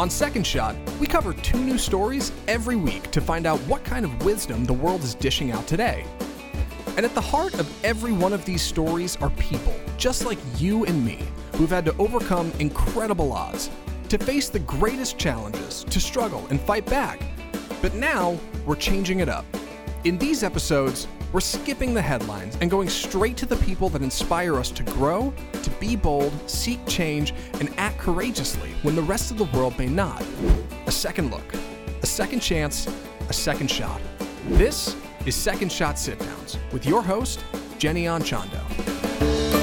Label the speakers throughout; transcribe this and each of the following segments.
Speaker 1: On Second Shot, we cover two new stories every week to find out what kind of wisdom the world is dishing out today. And at the heart of every one of these stories are people, just like you and me, who've had to overcome incredible odds, to face the greatest challenges, to struggle and fight back. But now, we're changing it up. In these episodes, we're skipping the headlines and going straight to the people that inspire us to grow, to be bold, seek change, and act courageously when the rest of the world may not. A second look, a second chance, a second shot. This is Second Shot Sit Downs with your host, Jenny Anchondo.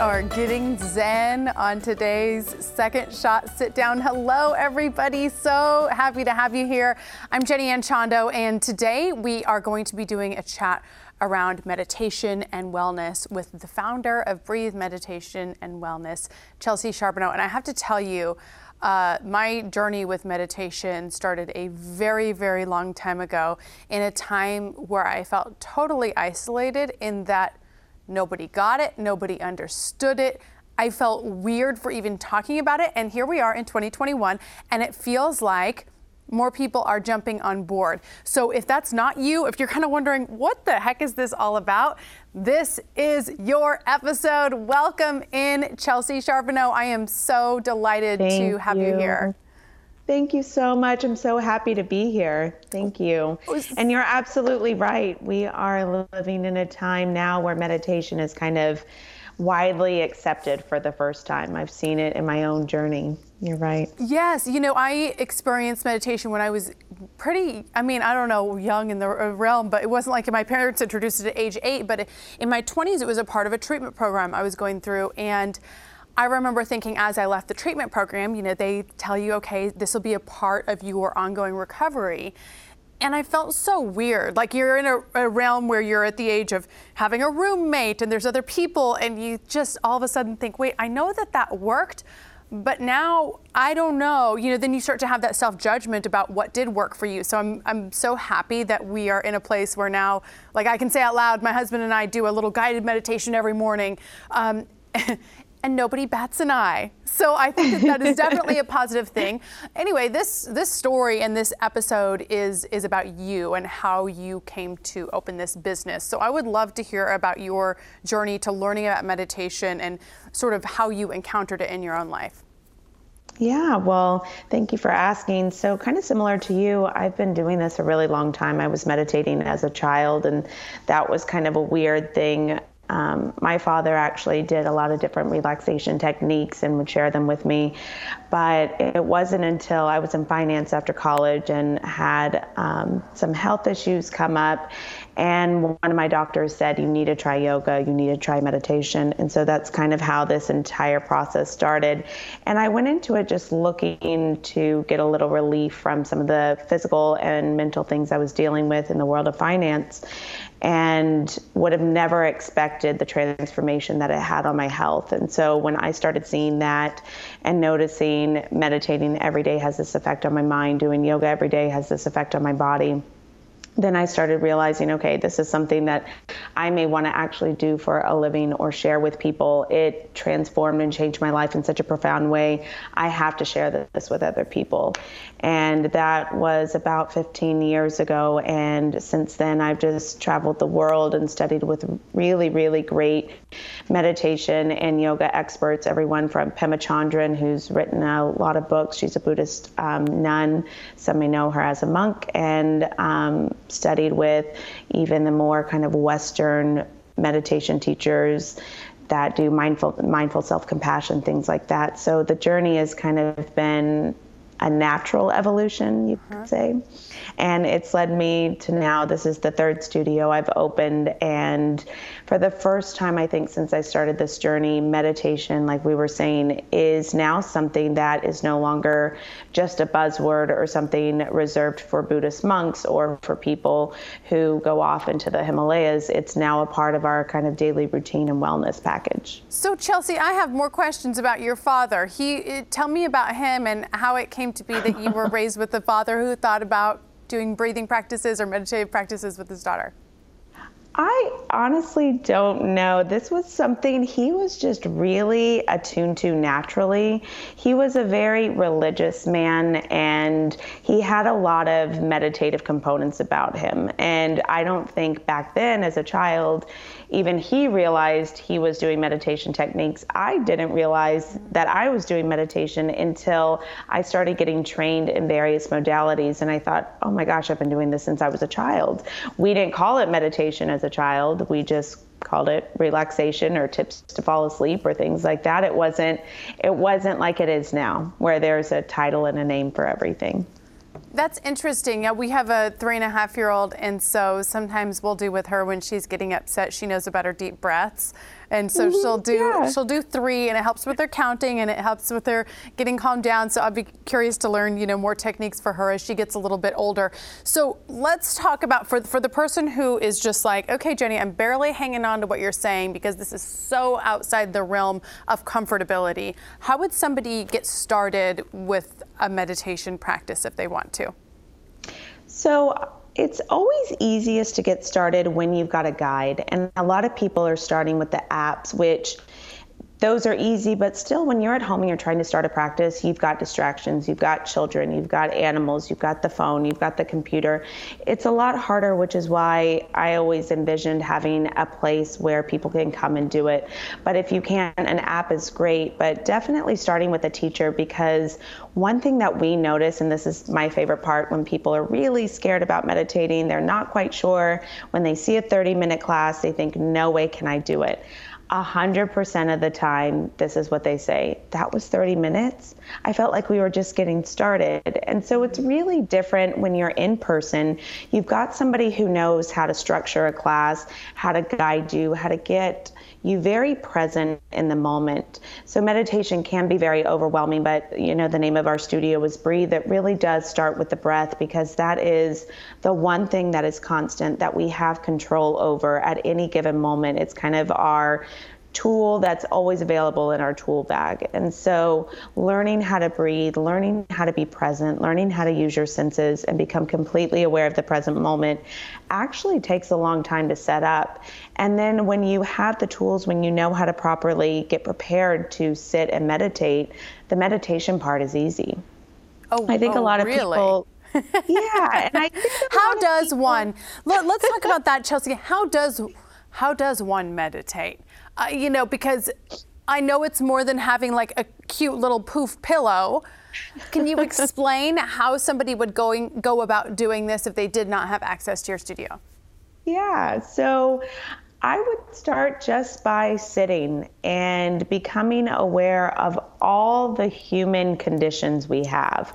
Speaker 2: Are getting zen on today's second shot sit down. Hello, everybody. So happy to have you here. I'm Jenny Anchondo, and today we are going to be doing a chat around meditation and wellness with the founder of Breathe Meditation and Wellness, Chelsea Charbonneau. And I have to tell you, uh, my journey with meditation started a very, very long time ago in a time where I felt totally isolated in that nobody got it, nobody understood it. I felt weird for even talking about it. And here we are in 2021, and it feels like more people are jumping on board. So if that's not you, if you're kind of wondering, what the heck is this all about? This is your episode. Welcome in, Chelsea Charbonneau. I am so delighted
Speaker 3: Thank
Speaker 2: to have you.
Speaker 3: you
Speaker 2: here.
Speaker 3: Thank you so much. I'm so happy to be here. Thank you. Oh, and you're absolutely right. We are living in a time now where meditation is kind of widely accepted for the first time. I've seen it in my own journey. You're right.
Speaker 2: Yes, you know, I experienced meditation when I was pretty, I mean, I don't know, young in the uh, realm, but it wasn't like my parents introduced it at age eight, but in my 20s, it was a part of a treatment program I was going through. And I remember thinking as I left the treatment program, you know, they tell you, okay, this will be a part of your ongoing recovery. And I felt so weird. Like you're in a, a, realm where you're at the age of having a roommate and there's other people, and you just all of a sudden think, wait, I know that that worked, but now I don't know. You know, then you start to have that self judgment about what did work for you. So I'm, I'm so happy that we are in a place where now, like I can say out loud, my husband and I do a little guided meditation every morning. Um, and nobody bats an eye. So I think that that is definitely a positive thing. Anyway, this this story and this episode is is about you and how you came to open this business. So I would love to hear about your journey to learning about meditation and sort of how you encountered it in your own life.
Speaker 3: Yeah, well, thank you for asking. So, kind of similar to you, I've been doing this a really long time. I was meditating as a child, and that was kind of a weird thing um, my father actually did a lot of different relaxation techniques and would share them with me. But it wasn't until I was in finance after college and had um, some health issues come up. And one of my doctors said, You need to try yoga, you need to try meditation. And so that's kind of how this entire process started. And I went into it just looking to get a little relief from some of the physical and mental things I was dealing with in the world of finance and would have never expected the transformation that it had on my health. And so when I started seeing that and noticing meditating every day has this effect on my mind, doing yoga every day has this effect on my body then I started realizing, okay, this is something that I may want to actually do for a living or share with people. It transformed and changed my life in such a profound way. I have to share this with other people. And that was about 15 years ago. And since then, I've just traveled the world and studied with really, really great meditation and yoga experts, everyone from Pema Chodron, who's written a lot of books. She's a Buddhist um, nun. Some may know her as a monk. And um, studied with even the more kind of Western meditation teachers that do mindful mindful self-compassion things like that so the journey has kind of been a natural evolution you uh-huh. could say and it's led me to now this is the third studio I've opened and for the first time I think since I started this journey meditation like we were saying is now something that is no longer just a buzzword or something reserved for Buddhist monks or for people who go off into the Himalayas it's now a part of our kind of daily routine and wellness package.
Speaker 2: So Chelsea I have more questions about your father. He tell me about him and how it came to be that you were raised with a father who thought about doing breathing practices or meditative practices with his daughter?
Speaker 3: I honestly don't know. This was something he was just really attuned to naturally. He was a very religious man and he had a lot of meditative components about him. And I don't think back then as a child, even he realized he was doing meditation techniques. I didn't realize that I was doing meditation until I started getting trained in various modalities. And I thought, oh my gosh, I've been doing this since I was a child. We didn't call it meditation as a child, we just called it relaxation or tips to fall asleep or things like that it wasn't it wasn't like it is now where there's a title and a name for everything
Speaker 2: that's interesting. Yeah, we have a three and a half year old, and so sometimes we'll do with her when she's getting upset. She knows about her deep breaths, and so mm-hmm, she'll do yeah. she'll do three, and it helps with her counting, and it helps with her getting calmed down. So I'd be curious to learn, you know, more techniques for her as she gets a little bit older. So let's talk about for for the person who is just like, okay, Jenny, I'm barely hanging on to what you're saying because this is so outside the realm of comfortability. How would somebody get started with a meditation practice if they want to?
Speaker 3: So it's always easiest to get started when you've got a guide. And a lot of people are starting with the apps, which those are easy, but still, when you're at home and you're trying to start a practice, you've got distractions, you've got children, you've got animals, you've got the phone, you've got the computer. It's a lot harder, which is why I always envisioned having a place where people can come and do it. But if you can, an app is great, but definitely starting with a teacher because one thing that we notice, and this is my favorite part, when people are really scared about meditating, they're not quite sure, when they see a 30 minute class, they think, no way can I do it. 100% of the time, this is what they say that was 30 minutes. I felt like we were just getting started. And so it's really different when you're in person. You've got somebody who knows how to structure a class, how to guide you, how to get you very present in the moment. So meditation can be very overwhelming, but you know, the name of our studio is Breathe. It really does start with the breath because that is the one thing that is constant that we have control over at any given moment. It's kind of our tool that's always available in our tool bag. And so, learning how to breathe, learning how to be present, learning how to use your senses and become completely aware of the present moment actually takes a long time to set up. And then, when you have the tools, when you know how to properly get prepared to sit and meditate, the meditation part is easy.
Speaker 2: Oh, I think oh, a lot of really? people
Speaker 3: yeah, and I
Speaker 2: how does people... one? Let, us talk about that, Chelsea. How does how does one meditate? Uh, you know, because I know it's more than having like a cute little poof pillow. Can you explain how somebody would going go about doing this if they did not have access to your studio?
Speaker 3: Yeah, so I would start just by sitting and becoming aware of all the human conditions we have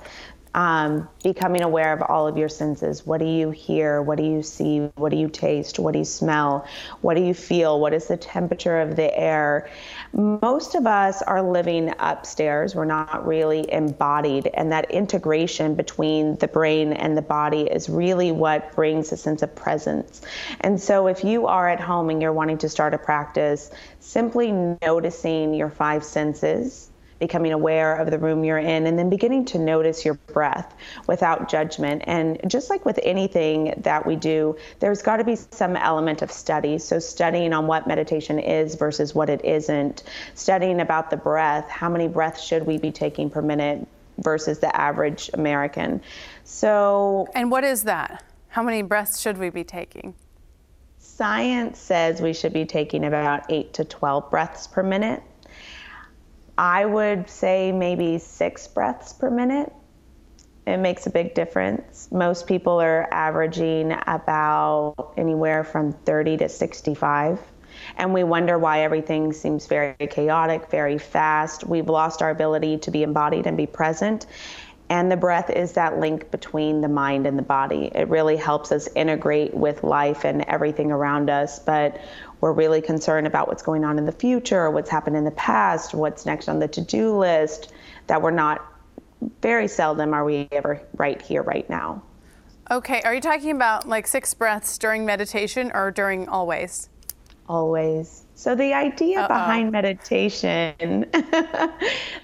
Speaker 3: um, becoming aware of all of your senses. What do you hear? What do you see? What do you taste? What do you smell? What do you feel? What is the temperature of the air? Most of us are living upstairs. We're not really embodied. And that integration between the brain and the body is really what brings a sense of presence. And so if you are at home and you're wanting to start a practice, simply noticing your five senses becoming aware of the room you're in, and then beginning to notice your breath without judgment. And just like with anything that we do, there's got to be some element of study. So, studying on what meditation is versus what it isn't, studying about the breath, how many breaths should we be taking per minute versus the average American. So,
Speaker 2: and what is that? How many breaths should we be taking?
Speaker 3: Science says we should be taking about 8 to 12 breaths per minute. I would say maybe six breaths per minute. It makes a big difference. Most people are averaging about anywhere from 30 to 65. And we wonder why everything seems very chaotic, very fast. We've lost our ability to be embodied and be present. And the breath is that link between the mind and the body. It really helps us integrate with life and everything around us. But we're really concerned about what's going on in the future, what's happened in the past, what's next on the to do list, that we're not, very seldom are we ever right here, right now.
Speaker 2: Okay, are you talking about like six breaths during meditation or during always?
Speaker 3: Always. So the idea Uh-oh. behind meditation, the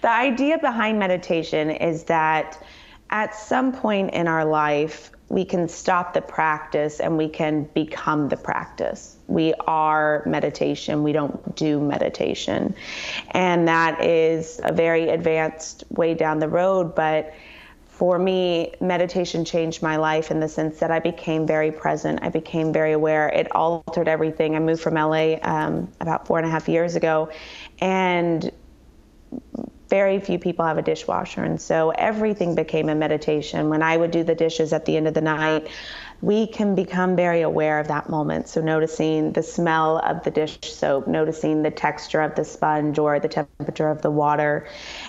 Speaker 3: idea behind meditation is that at some point in our life, we can stop the practice and we can become the practice. We are meditation, we don't do meditation. And that is a very advanced way down the road, but for me, meditation changed my life in the sense that I became very present. I became very aware. It altered everything. I moved from LA um, about four and a half years ago, and very few people have a dishwasher. And so everything became a meditation. When I would do the dishes at the end of the night, we can become very aware of that moment. So, noticing the smell of the dish soap, noticing the texture of the sponge or the temperature of the water.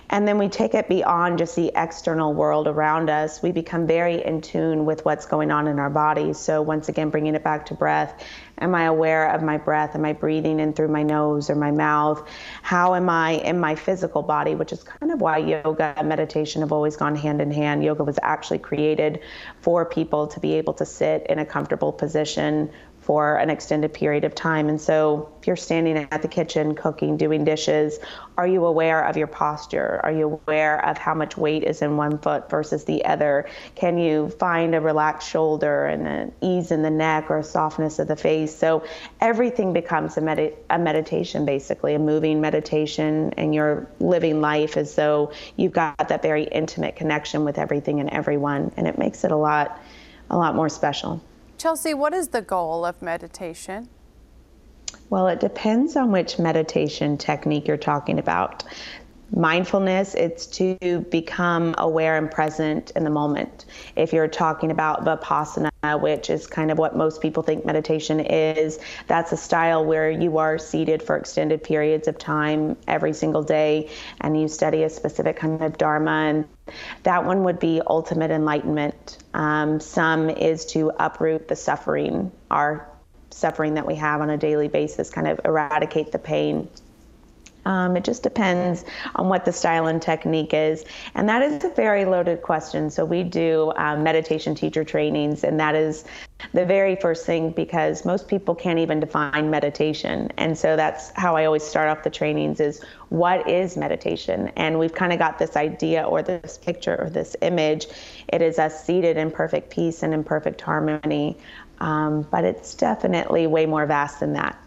Speaker 3: And then we take it beyond just the external world around us. We become very in tune with what's going on in our bodies. So, once again, bringing it back to breath Am I aware of my breath? Am I breathing in through my nose or my mouth? How am I in my physical body, which is kind of why yoga and meditation have always gone hand in hand. Yoga was actually created for people to be able to sit in a comfortable position for an extended period of time. And so, if you're standing at the kitchen, cooking, doing dishes, are you aware of your posture? Are you aware of how much weight is in one foot versus the other? Can you find a relaxed shoulder and an ease in the neck or softness of the face? So, everything becomes a, med- a meditation, basically, a moving meditation, and you're living life as though you've got that very intimate connection with everything and everyone. And it makes it a lot, a lot more special.
Speaker 2: Chelsea, what is the goal of meditation?
Speaker 3: Well, it depends on which meditation technique you're talking about. Mindfulness, it's to become aware and present in the moment. If you're talking about Vipassana, which is kind of what most people think meditation is, that's a style where you are seated for extended periods of time every single day and you study a specific kind of Dharma. And that one would be ultimate enlightenment. Um, some is to uproot the suffering, our suffering that we have on a daily basis, kind of eradicate the pain. Um, it just depends on what the style and technique is. And that is a very loaded question. So we do um, meditation teacher trainings, and that is the very first thing because most people can't even define meditation. And so that's how I always start off the trainings is what is meditation? And we've kind of got this idea or this picture or this image. It is us seated in perfect peace and in perfect harmony. Um, but it's definitely way more vast than that.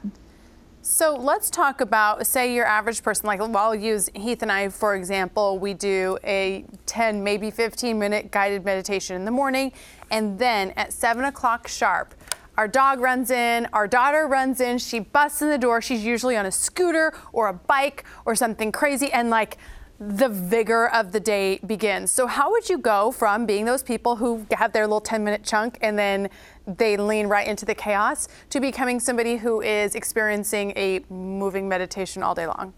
Speaker 2: So let's talk about, say, your average person. Like, well, I'll use Heath and I, for example. We do a 10, maybe 15 minute guided meditation in the morning. And then at 7 o'clock sharp, our dog runs in, our daughter runs in, she busts in the door. She's usually on a scooter or a bike or something crazy. And like, the vigor of the day begins. So, how would you go from being those people who have their little 10 minute chunk and then they lean right into the chaos to becoming somebody who is experiencing a moving meditation all day long?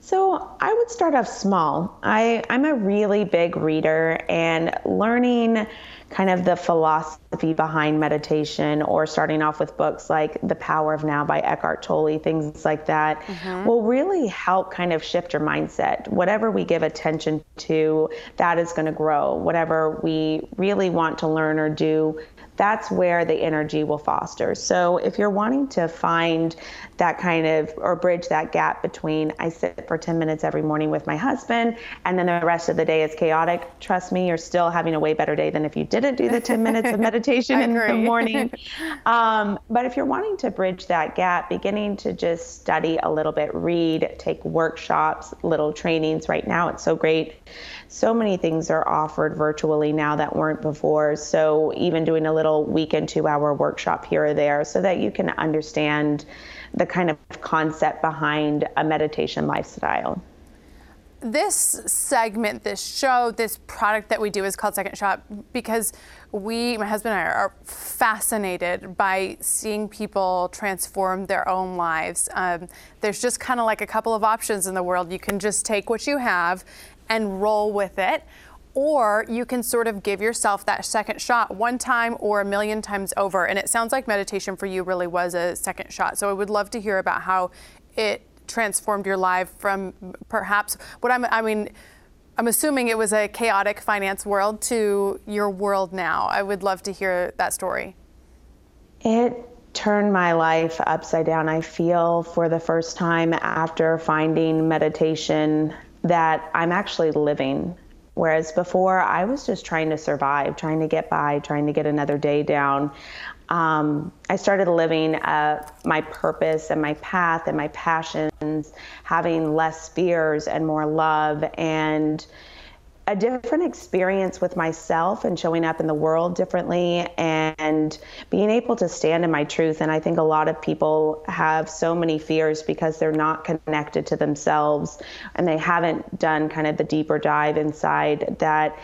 Speaker 3: So I would start off small. I, I'm a really big reader, and learning kind of the philosophy behind meditation or starting off with books like The Power of Now by Eckhart Tolle, things like that, mm-hmm. will really help kind of shift your mindset. Whatever we give attention to, that is going to grow. Whatever we really want to learn or do, that's where the energy will foster. So if you're wanting to find that kind of or bridge that gap between I sit for 10 minutes every morning with my husband and then the rest of the day is chaotic, trust me, you're still having a way better day than if you didn't do the 10 minutes of meditation in the morning. Um, but if you're wanting to bridge that gap, beginning to just study a little bit, read, take workshops, little trainings. Right now, it's so great so many things are offered virtually now that weren't before. So even doing a little weekend two hour workshop here or there so that you can understand the kind of concept behind a meditation lifestyle
Speaker 2: this segment, this show, this product that we do is called Second Shot because we, my husband and I, are fascinated by seeing people transform their own lives. Um, there's just kind of like a couple of options in the world. You can just take what you have and roll with it. Or you can sort of give yourself that second shot one time or a million times over. And it sounds like meditation for you really was a second shot. So I would love to hear about how it transformed your life from perhaps what I'm, I mean, I'm assuming it was a chaotic finance world to your world now. I would love to hear that story.
Speaker 3: It turned my life upside down. I feel for the first time after finding meditation that I'm actually living. Whereas before, I was just trying to survive, trying to get by, trying to get another day down. Um, I started living uh, my purpose and my path and my passions, having less fears and more love and a different experience with myself and showing up in the world differently and being able to stand in my truth. And I think a lot of people have so many fears because they're not connected to themselves and they haven't done kind of the deeper dive inside that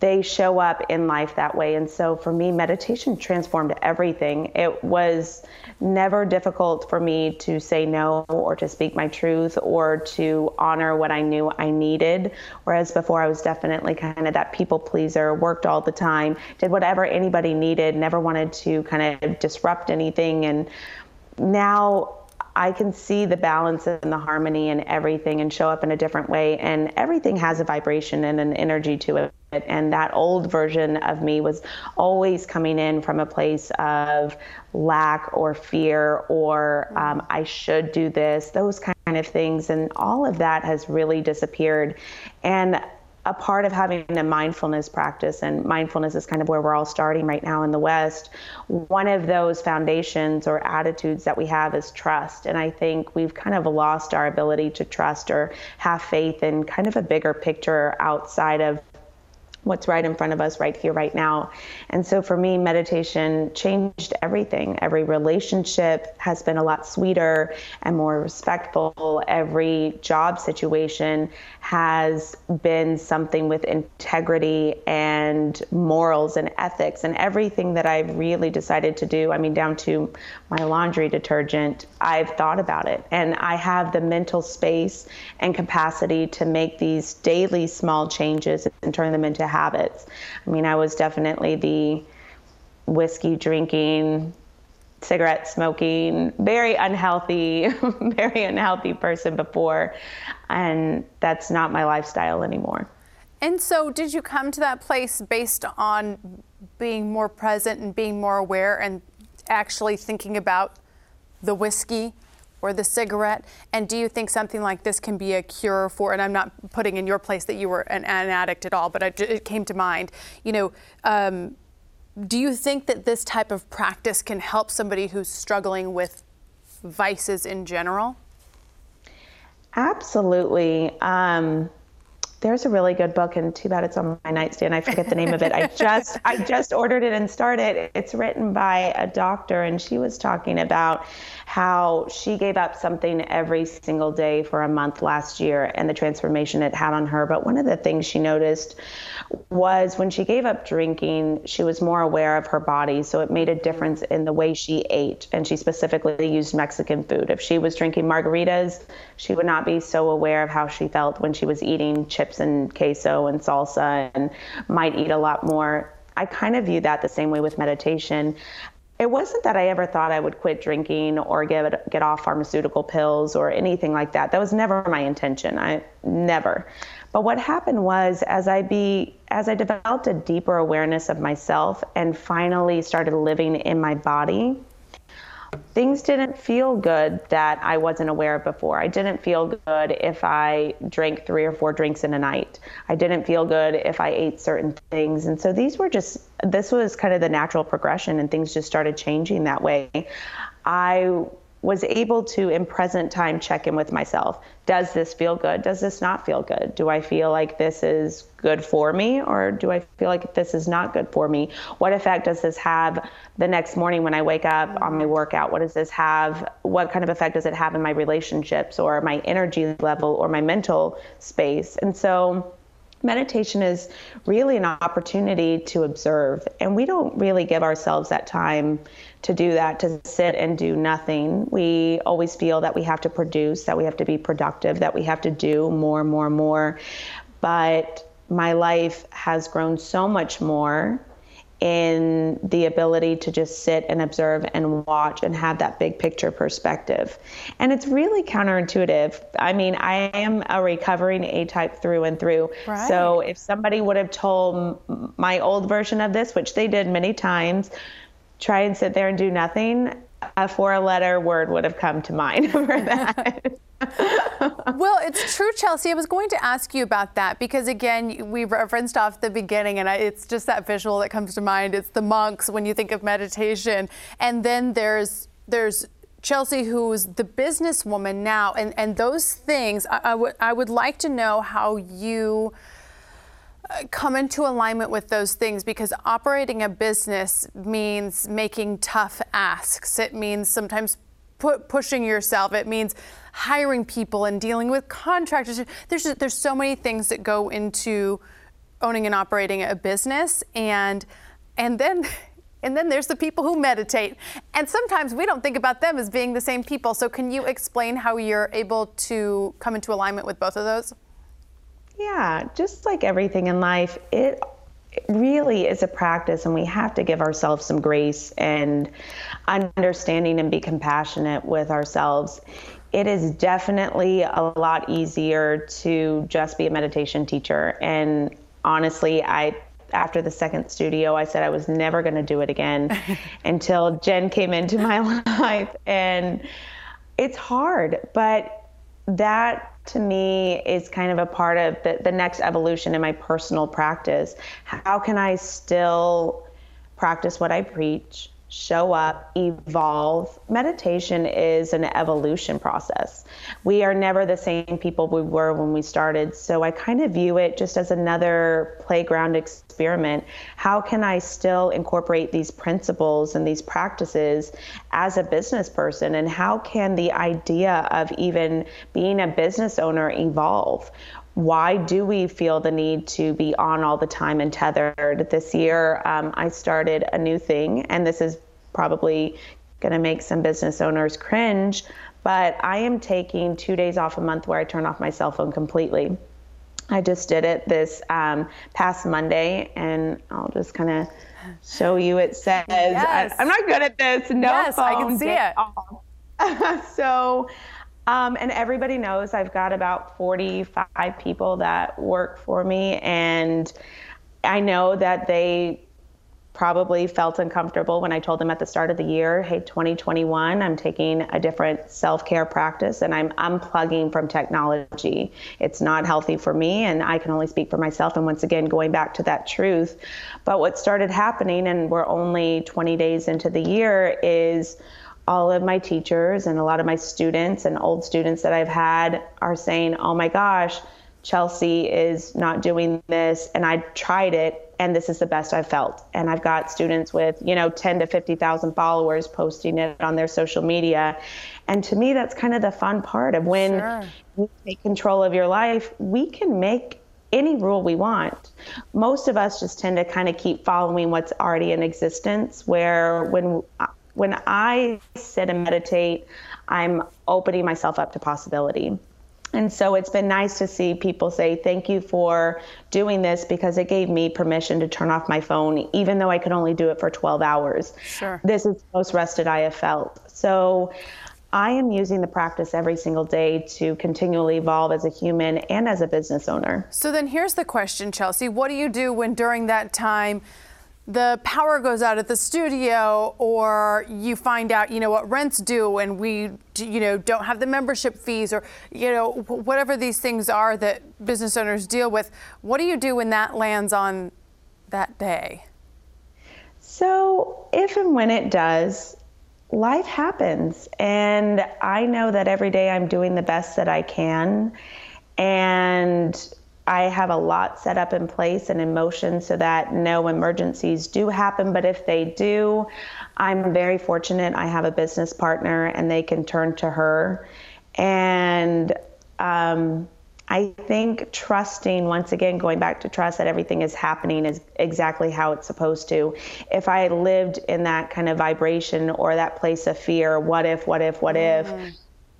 Speaker 3: they show up in life that way. And so for me, meditation transformed everything. It was never difficult for me to say no or to speak my truth or to honor what I knew I needed. Whereas before, I was definitely kind of that people pleaser, worked all the time, did whatever anybody needed, never wanted to kind of disrupt anything. And now I can see the balance and the harmony and everything and show up in a different way. And everything has a vibration and an energy to it. And that old version of me was always coming in from a place of lack or fear or um, I should do this, those kind of things. And all of that has really disappeared. And a part of having a mindfulness practice, and mindfulness is kind of where we're all starting right now in the West. One of those foundations or attitudes that we have is trust. And I think we've kind of lost our ability to trust or have faith in kind of a bigger picture outside of what's right in front of us right here right now and so for me meditation changed everything every relationship has been a lot sweeter and more respectful every job situation has been something with integrity and morals and ethics and everything that I've really decided to do. I mean, down to my laundry detergent, I've thought about it. And I have the mental space and capacity to make these daily small changes and turn them into habits. I mean, I was definitely the whiskey drinking, cigarette smoking, very unhealthy, very unhealthy person before. And that's not my lifestyle anymore.
Speaker 2: And so, did you come to that place based on being more present and being more aware and actually thinking about the whiskey or the cigarette? And do you think something like this can be a cure for? And I'm not putting in your place that you were an, an addict at all, but it, it, came to mind. You know, um, do you think that this type of practice can help somebody who's struggling with vices in general?
Speaker 3: Absolutely. Um, there's a really good book, and too bad it's on my nightstand. I forget the name of it. I just I just ordered it and started. It's written by a doctor, and she was talking about how she gave up something every single day for a month last year and the transformation it had on her. But one of the things she noticed was when she gave up drinking, she was more aware of her body. So it made a difference in the way she ate. And she specifically used Mexican food. If she was drinking margaritas, she would not be so aware of how she felt when she was eating chips and queso and salsa and might eat a lot more. I kind of view that the same way with meditation it wasn't that I ever thought I would quit drinking or get get off pharmaceutical pills or anything like that. That was never my intention. I never. But what happened was as I be as I developed a deeper awareness of myself and finally started living in my body, things didn't feel good that I wasn't aware of before. I didn't feel good if I drank three or four drinks in a night. I didn't feel good if I ate certain things. And so these were just, this was kind of the natural progression, and things just started changing that way. I was able to in present time check in with myself. Does this feel good? Does this not feel good? Do i feel like this is good for me or do i feel like this is not good for me? What effect does this have the next morning when i wake up on my workout? What does this have what kind of effect does it have in my relationships or my energy level or my mental space? And so meditation is really an opportunity to observe and we don't really give ourselves that time to do that to sit and do nothing we always feel that we have to produce that we have to be productive that we have to do more more more but my life has grown so much more in the ability to just sit and observe and watch and have that big picture perspective. And it's really counterintuitive. I mean, I am a recovering A type through and through. Right. So if somebody would have told my old version of this, which they did many times, try and sit there and do nothing, a four letter word would have come to mind for that.
Speaker 2: well, it's true, Chelsea. I was going to ask you about that because, again, we referenced off the beginning, and I, it's just that visual that comes to mind. It's the monks when you think of meditation, and then there's there's Chelsea, who's the businesswoman now, and and those things. I, I would I would like to know how you come into alignment with those things because operating a business means making tough asks. It means sometimes pu- pushing yourself. It means hiring people and dealing with contractors. There's there's so many things that go into owning and operating a business, and and then. And then there's the people who meditate. And sometimes we don't think about them as being the same people. So, can you explain how you're able to come into alignment with both of those?
Speaker 3: Yeah, just like everything in life, it really is a practice and we have to give ourselves some grace and understanding and be compassionate with ourselves. It is definitely a lot easier to just be a meditation teacher and honestly i after the second studio i said i was never going to do it again until jen came into my life and it's hard but that to me is kind of a part of the, the next evolution in my personal practice. How can I still practice what I preach? Show up, evolve. Meditation is an evolution process. We are never the same people we were when we started. So I kind of view it just as another playground experiment. How can I still incorporate these principles and these practices as a business person? And how can the idea of even being a business owner evolve? Why do we feel the need to be on all the time and tethered? This year, um, I started a new thing, and this is probably going to make some business owners cringe, but I am taking two days off a month where I turn off my cell phone completely. I just did it this um, past Monday, and I'll just kind of show you. It says, yes. I, am not good at this. No
Speaker 2: yes,
Speaker 3: phone.
Speaker 2: I can see it.
Speaker 3: so um, and everybody knows I've got about 45 people that work for me, and I know that they probably felt uncomfortable when I told them at the start of the year, hey, 2021, I'm taking a different self care practice and I'm unplugging from technology. It's not healthy for me, and I can only speak for myself. And once again, going back to that truth. But what started happening, and we're only 20 days into the year, is all of my teachers and a lot of my students and old students that I've had are saying, oh my gosh, Chelsea is not doing this. And I tried it and this is the best I've felt. And I've got students with, you know, 10 to 50,000 followers posting it on their social media. And to me, that's kind of the fun part of when sure. you take control of your life, we can make any rule we want. Most of us just tend to kind of keep following what's already in existence, where when uh, when I sit and meditate, I'm opening myself up to possibility. And so it's been nice to see people say, Thank you for doing this because it gave me permission to turn off my phone, even though I could only do it for 12 hours.
Speaker 2: Sure.
Speaker 3: This is the most rested I have felt. So I am using the practice every single day to continually evolve as a human and as a business owner.
Speaker 2: So then here's the question, Chelsea. What do you do when during that time, the power goes out at the studio or you find out you know what rents do and we you know don't have the membership fees or you know whatever these things are that business owners deal with what do you do when that lands on that day?
Speaker 3: So if and when it does life happens. And i know that every day i'm doing the best that i can. And I have a lot set up in place and in motion so that no emergencies do happen. But if they do, I'm very fortunate. I have a business partner and they can turn to her. And um, I think trusting, once again, going back to trust that everything is happening is exactly how it's supposed to. If I lived in that kind of vibration or that place of fear, what if, what if, what mm-hmm. if,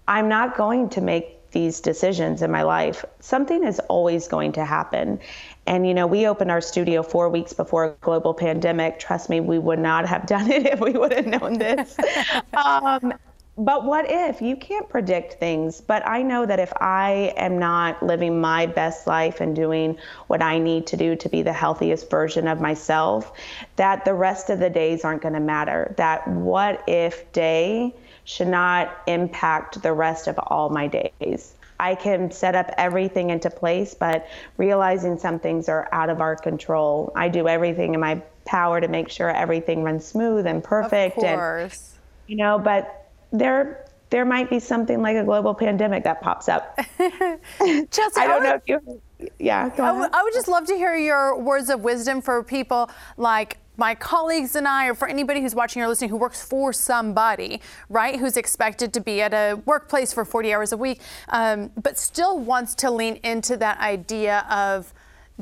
Speaker 3: I'm not going to make these decisions in my life, something is always going to happen. And, you know, we opened our studio four weeks before a global pandemic. Trust me, we would not have done it if we would have known this. um, but what if you can't predict things? But I know that if I am not living my best life and doing what I need to do to be the healthiest version of myself, that the rest of the days aren't going to matter. That what if day should not impact the rest of all my days. I can set up everything into place, but realizing some things are out of our control. I do everything in my power to make sure everything runs smooth and perfect.
Speaker 2: Of course.
Speaker 3: And, you know, but there there might be something like a global pandemic that pops up.
Speaker 2: Chelsea,
Speaker 3: I don't know if you yeah,
Speaker 2: i would just love to hear your words of wisdom for people like my colleagues and I, or for anybody who's watching or listening who works for somebody, right, who's expected to be at a workplace for 40 hours a week, um, but still wants to lean into that idea of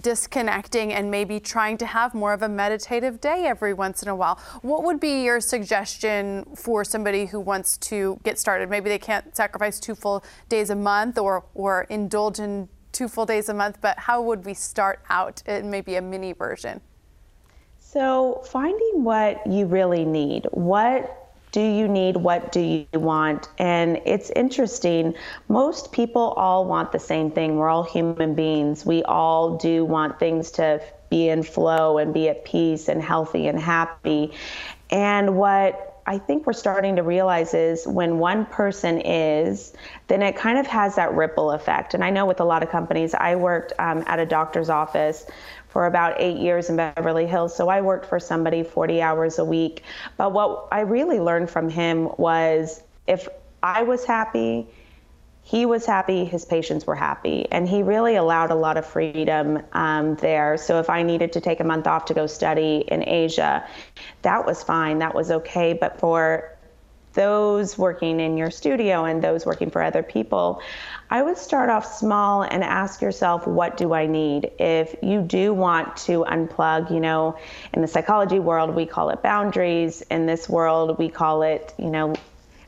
Speaker 2: disconnecting and maybe trying to have more of a meditative day every once in a while. What would be your suggestion for somebody who wants to get started? Maybe they can't sacrifice two full days a month or, or indulge in two full days a month, but how would we start out in maybe a mini version?
Speaker 3: So, finding what you really need. What do you need? What do you want? And it's interesting. Most people all want the same thing. We're all human beings. We all do want things to be in flow and be at peace and healthy and happy. And what I think we're starting to realize is when one person is, then it kind of has that ripple effect. And I know with a lot of companies, I worked um, at a doctor's office for about eight years in Beverly Hills. So I worked for somebody 40 hours a week. But what I really learned from him was if I was happy, he was happy, his patients were happy. And he really allowed a lot of freedom um, there. So if I needed to take a month off to go study in Asia, that was fine, that was okay. But for those working in your studio and those working for other people, I would start off small and ask yourself, what do I need? If you do want to unplug, you know, in the psychology world, we call it boundaries. In this world, we call it, you know,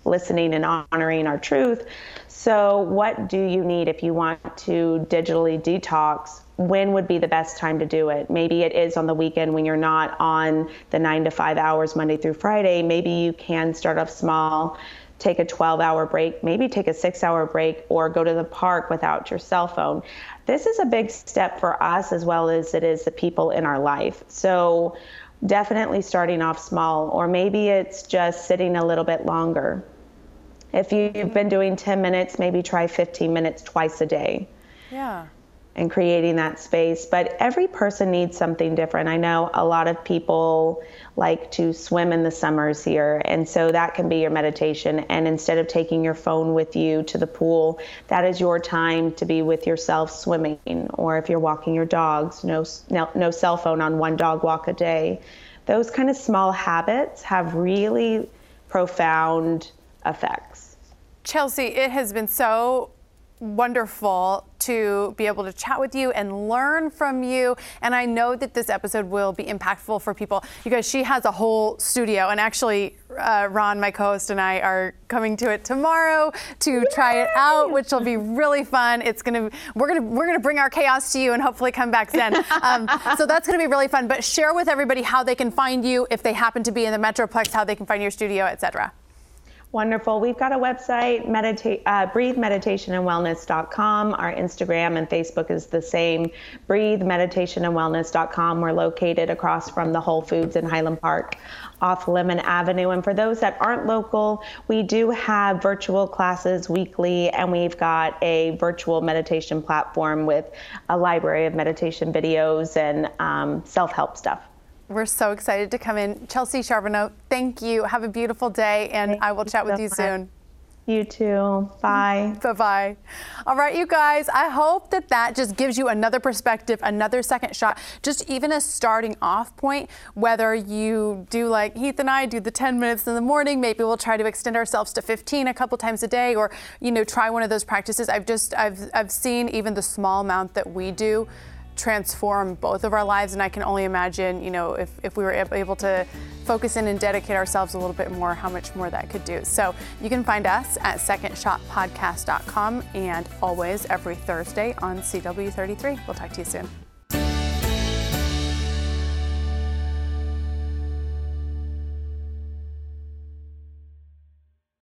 Speaker 3: listening and honoring our truth. So, what do you need if you want to digitally detox? When would be the best time to do it? Maybe it is on the weekend when you're not on the nine to five hours Monday through Friday. Maybe you can start off small, take a 12 hour break, maybe take a six hour break, or go to the park without your cell phone. This is a big step for us as well as it is the people in our life. So, definitely starting off small, or maybe it's just sitting a little bit longer. If you've been doing 10 minutes, maybe try 15 minutes twice a day.
Speaker 2: Yeah
Speaker 3: and creating that space. But every person needs something different. I know a lot of people like to swim in the summers here, and so that can be your meditation. And instead of taking your phone with you to the pool, that is your time to be with yourself swimming. Or if you're walking your dogs, no, no, no cell phone on one dog walk a day. Those kind of small habits have really profound effects.
Speaker 2: Chelsea, it has been so wonderful to be able to chat with you and learn from you. And I know that this episode will be impactful for people because she has a whole studio. And actually, uh, Ron, my co-host, and I are coming to it tomorrow to try it out, which will be really fun. It's gonna we're gonna we're gonna bring our chaos to you and hopefully come back then. Um, so that's gonna be really fun. But share with everybody how they can find you if they happen to be in the Metroplex, how they can find your studio, etc.
Speaker 3: Wonderful. We've got a website, meditate, uh, breathemeditationandwellness.com. Our Instagram and Facebook is the same, breathemeditationandwellness.com. We're located across from the Whole Foods in Highland Park off Lemmon Avenue. And for those that aren't local, we do have virtual classes weekly, and we've got a virtual meditation platform with a library of meditation videos and um, self help stuff.
Speaker 2: We're so excited to come in. Chelsea Charbonneau, thank you. Have a beautiful day, and thank I will chat so with you much. soon.
Speaker 3: You too. Bye.
Speaker 2: Bye bye. All right, you guys, I hope that that just gives you another perspective, another second shot, just even a starting off point. Whether you do like Heath and I do the 10 minutes in the morning, maybe we'll try to extend ourselves to 15 a couple times a day, or, you know, try one of those practices. I've just, I've, I've seen even the small amount that we do transform both of our lives. And I can only imagine, you know, if, if we were able to focus in and dedicate ourselves a little bit more, how much more that could do. So you can find us at secondshotpodcast.com and always every Thursday on CW33. We'll talk to you soon.